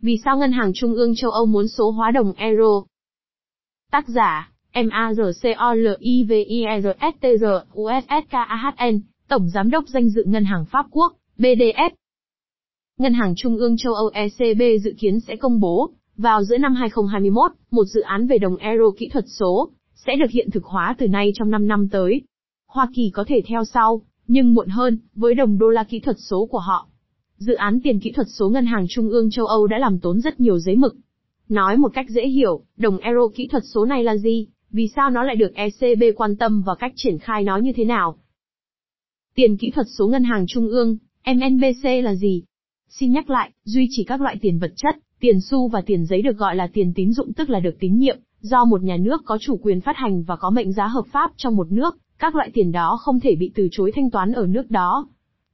Vì sao Ngân hàng Trung ương châu Âu muốn số hóa đồng euro? Tác giả, M. R. C. O. L. I. V. E. R. S. T. R. U-S-S-K-A-H-N, Tổng Giám đốc danh dự Ngân hàng Pháp Quốc, BDF. Ngân hàng Trung ương châu Âu ECB dự kiến sẽ công bố, vào giữa năm 2021, một dự án về đồng euro kỹ thuật số, sẽ được hiện thực hóa từ nay trong 5 năm tới. Hoa Kỳ có thể theo sau, nhưng muộn hơn, với đồng đô la kỹ thuật số của họ. Dự án tiền kỹ thuật số Ngân hàng Trung ương châu Âu đã làm tốn rất nhiều giấy mực. Nói một cách dễ hiểu, đồng euro kỹ thuật số này là gì, vì sao nó lại được ECB quan tâm và cách triển khai nó như thế nào. Tiền kỹ thuật số Ngân hàng Trung ương, MNBC là gì? Xin nhắc lại, duy trì các loại tiền vật chất, tiền xu và tiền giấy được gọi là tiền tín dụng tức là được tín nhiệm, do một nhà nước có chủ quyền phát hành và có mệnh giá hợp pháp trong một nước, các loại tiền đó không thể bị từ chối thanh toán ở nước đó.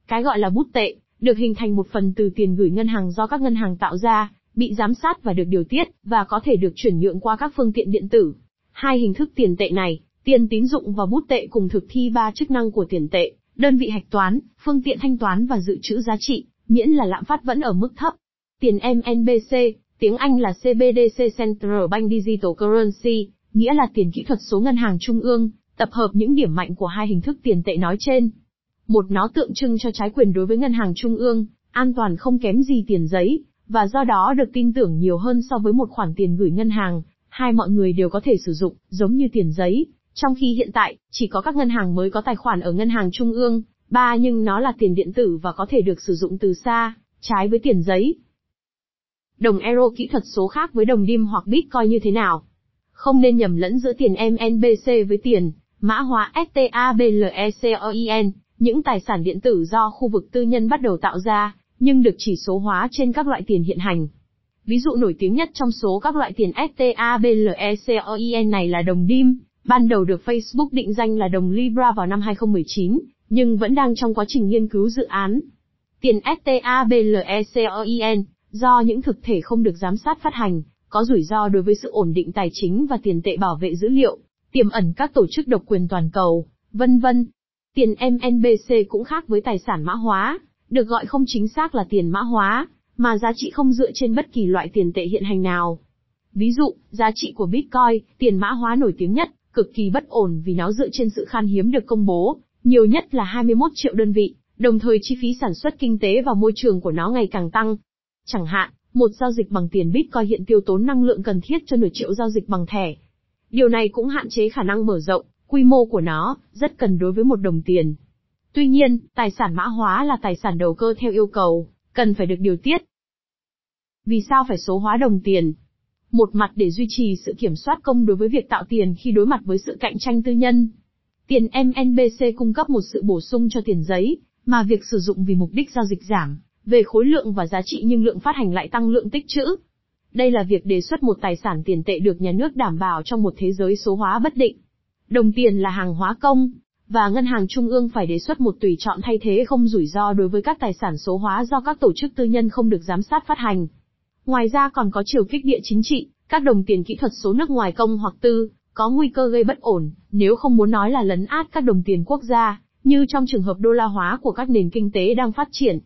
Cái gọi là bút tệ, được hình thành một phần từ tiền gửi ngân hàng do các ngân hàng tạo ra, bị giám sát và được điều tiết, và có thể được chuyển nhượng qua các phương tiện điện tử. Hai hình thức tiền tệ này, tiền tín dụng và bút tệ cùng thực thi ba chức năng của tiền tệ, đơn vị hạch toán, phương tiện thanh toán và dự trữ giá trị, miễn là lạm phát vẫn ở mức thấp. Tiền MNBC, tiếng Anh là CBDC Central Bank Digital Currency, nghĩa là tiền kỹ thuật số ngân hàng trung ương, tập hợp những điểm mạnh của hai hình thức tiền tệ nói trên. Một nó tượng trưng cho trái quyền đối với ngân hàng trung ương, an toàn không kém gì tiền giấy, và do đó được tin tưởng nhiều hơn so với một khoản tiền gửi ngân hàng, hai mọi người đều có thể sử dụng, giống như tiền giấy, trong khi hiện tại, chỉ có các ngân hàng mới có tài khoản ở ngân hàng trung ương, ba nhưng nó là tiền điện tử và có thể được sử dụng từ xa, trái với tiền giấy. Đồng euro kỹ thuật số khác với đồng DIM hoặc Bitcoin như thế nào? Không nên nhầm lẫn giữa tiền MNBC với tiền, mã hóa STABLECOIN, những tài sản điện tử do khu vực tư nhân bắt đầu tạo ra, nhưng được chỉ số hóa trên các loại tiền hiện hành. Ví dụ nổi tiếng nhất trong số các loại tiền STABLECOIN này là đồng DIM, ban đầu được Facebook định danh là đồng Libra vào năm 2019, nhưng vẫn đang trong quá trình nghiên cứu dự án. Tiền STABLECOIN, do những thực thể không được giám sát phát hành, có rủi ro đối với sự ổn định tài chính và tiền tệ bảo vệ dữ liệu, tiềm ẩn các tổ chức độc quyền toàn cầu, vân vân. Tiền MNBC cũng khác với tài sản mã hóa, được gọi không chính xác là tiền mã hóa, mà giá trị không dựa trên bất kỳ loại tiền tệ hiện hành nào. Ví dụ, giá trị của Bitcoin, tiền mã hóa nổi tiếng nhất, cực kỳ bất ổn vì nó dựa trên sự khan hiếm được công bố, nhiều nhất là 21 triệu đơn vị, đồng thời chi phí sản xuất kinh tế và môi trường của nó ngày càng tăng. Chẳng hạn, một giao dịch bằng tiền Bitcoin hiện tiêu tốn năng lượng cần thiết cho nửa triệu giao dịch bằng thẻ. Điều này cũng hạn chế khả năng mở rộng, quy mô của nó, rất cần đối với một đồng tiền. Tuy nhiên, tài sản mã hóa là tài sản đầu cơ theo yêu cầu, cần phải được điều tiết. Vì sao phải số hóa đồng tiền? Một mặt để duy trì sự kiểm soát công đối với việc tạo tiền khi đối mặt với sự cạnh tranh tư nhân. Tiền MNBC cung cấp một sự bổ sung cho tiền giấy, mà việc sử dụng vì mục đích giao dịch giảm, về khối lượng và giá trị nhưng lượng phát hành lại tăng lượng tích trữ. Đây là việc đề xuất một tài sản tiền tệ được nhà nước đảm bảo trong một thế giới số hóa bất định. Đồng tiền là hàng hóa công, và ngân hàng trung ương phải đề xuất một tùy chọn thay thế không rủi ro đối với các tài sản số hóa do các tổ chức tư nhân không được giám sát phát hành. Ngoài ra còn có chiều kích địa chính trị, các đồng tiền kỹ thuật số nước ngoài công hoặc tư, có nguy cơ gây bất ổn, nếu không muốn nói là lấn át các đồng tiền quốc gia, như trong trường hợp đô la hóa của các nền kinh tế đang phát triển.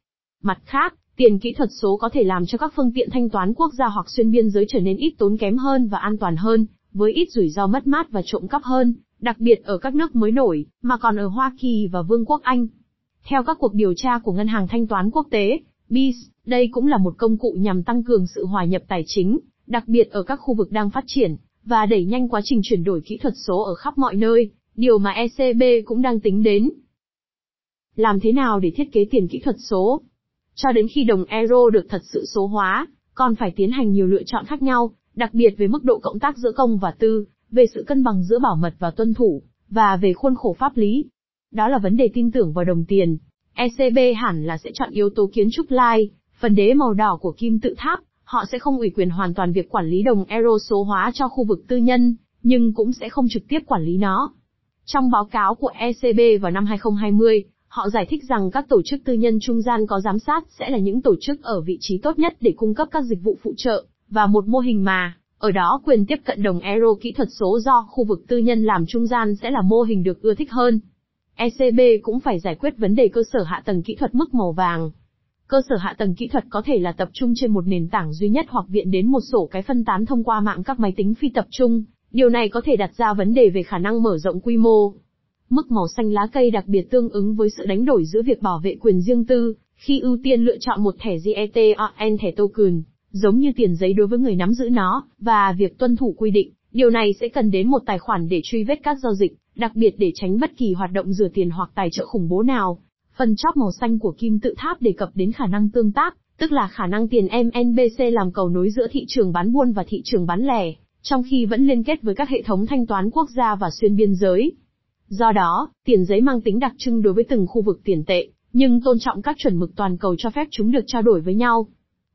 Mặt khác, tiền kỹ thuật số có thể làm cho các phương tiện thanh toán quốc gia hoặc xuyên biên giới trở nên ít tốn kém hơn và an toàn hơn, với ít rủi ro mất mát và trộm cắp hơn, đặc biệt ở các nước mới nổi, mà còn ở Hoa Kỳ và Vương quốc Anh. Theo các cuộc điều tra của Ngân hàng Thanh toán Quốc tế, BIS, đây cũng là một công cụ nhằm tăng cường sự hòa nhập tài chính, đặc biệt ở các khu vực đang phát triển, và đẩy nhanh quá trình chuyển đổi kỹ thuật số ở khắp mọi nơi, điều mà ECB cũng đang tính đến. Làm thế nào để thiết kế tiền kỹ thuật số? Cho đến khi đồng euro được thật sự số hóa, còn phải tiến hành nhiều lựa chọn khác nhau, đặc biệt về mức độ cộng tác giữa công và tư, về sự cân bằng giữa bảo mật và tuân thủ, và về khuôn khổ pháp lý. Đó là vấn đề tin tưởng vào đồng tiền. ECB hẳn là sẽ chọn yếu tố kiến trúc lai, phần đế màu đỏ của kim tự tháp, họ sẽ không ủy quyền hoàn toàn việc quản lý đồng euro số hóa cho khu vực tư nhân, nhưng cũng sẽ không trực tiếp quản lý nó. Trong báo cáo của ECB vào năm 2020, họ giải thích rằng các tổ chức tư nhân trung gian có giám sát sẽ là những tổ chức ở vị trí tốt nhất để cung cấp các dịch vụ phụ trợ, và một mô hình mà, ở đó quyền tiếp cận đồng euro kỹ thuật số do khu vực tư nhân làm trung gian sẽ là mô hình được ưa thích hơn. ECB cũng phải giải quyết vấn đề cơ sở hạ tầng kỹ thuật mức màu vàng. Cơ sở hạ tầng kỹ thuật có thể là tập trung trên một nền tảng duy nhất hoặc viện đến một sổ cái phân tán thông qua mạng các máy tính phi tập trung. Điều này có thể đặt ra vấn đề về khả năng mở rộng quy mô. Mức màu xanh lá cây đặc biệt tương ứng với sự đánh đổi giữa việc bảo vệ quyền riêng tư, khi ưu tiên lựa chọn một thẻ GETON thẻ token, giống như tiền giấy đối với người nắm giữ nó, và việc tuân thủ quy định. Điều này sẽ cần đến một tài khoản để truy vết các giao dịch, đặc biệt để tránh bất kỳ hoạt động rửa tiền hoặc tài trợ khủng bố nào. Phần chóp màu xanh của kim tự tháp đề cập đến khả năng tương tác, tức là khả năng tiền MNBC làm cầu nối giữa thị trường bán buôn và thị trường bán lẻ, trong khi vẫn liên kết với các hệ thống thanh toán quốc gia và xuyên biên giới. Do đó, tiền giấy mang tính đặc trưng đối với từng khu vực tiền tệ, nhưng tôn trọng các chuẩn mực toàn cầu cho phép chúng được trao đổi với nhau.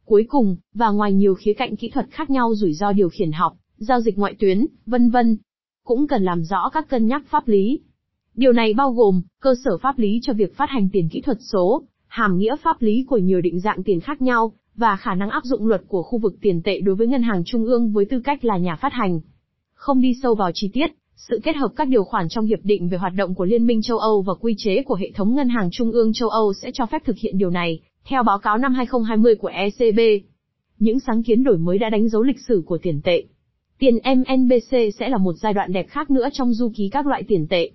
Cuối cùng, và ngoài nhiều khía cạnh kỹ thuật khác nhau rủi ro điều khiển học, giao dịch ngoại tuyến, vân vân, cũng cần làm rõ các cân nhắc pháp lý. Điều này bao gồm, cơ sở pháp lý cho việc phát hành tiền kỹ thuật số, hàm nghĩa pháp lý của nhiều định dạng tiền khác nhau, và khả năng áp dụng luật của khu vực tiền tệ đối với ngân hàng trung ương với tư cách là nhà phát hành. Không đi sâu vào chi tiết, sự kết hợp các điều khoản trong hiệp định về hoạt động của Liên minh châu Âu và quy chế của hệ thống ngân hàng trung ương châu Âu sẽ cho phép thực hiện điều này, theo báo cáo năm 2020 của ECB. Những sáng kiến đổi mới đã đánh dấu lịch sử của tiền tệ. Tiền MNBC sẽ là một giai đoạn đẹp khác nữa trong du ký các loại tiền tệ.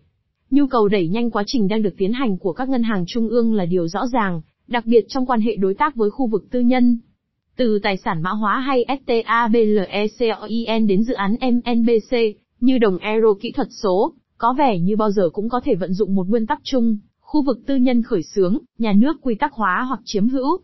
Nhu cầu đẩy nhanh quá trình đang được tiến hành của các ngân hàng trung ương là điều rõ ràng, đặc biệt trong quan hệ đối tác với khu vực tư nhân. Từ tài sản mã hóa hay STABLECOIN đến dự án MNBC, như đồng euro kỹ thuật số, có vẻ như bao giờ cũng có thể vận dụng một nguyên tắc chung, khu vực tư nhân khởi xướng, nhà nước quy tắc hóa hoặc chiếm hữu,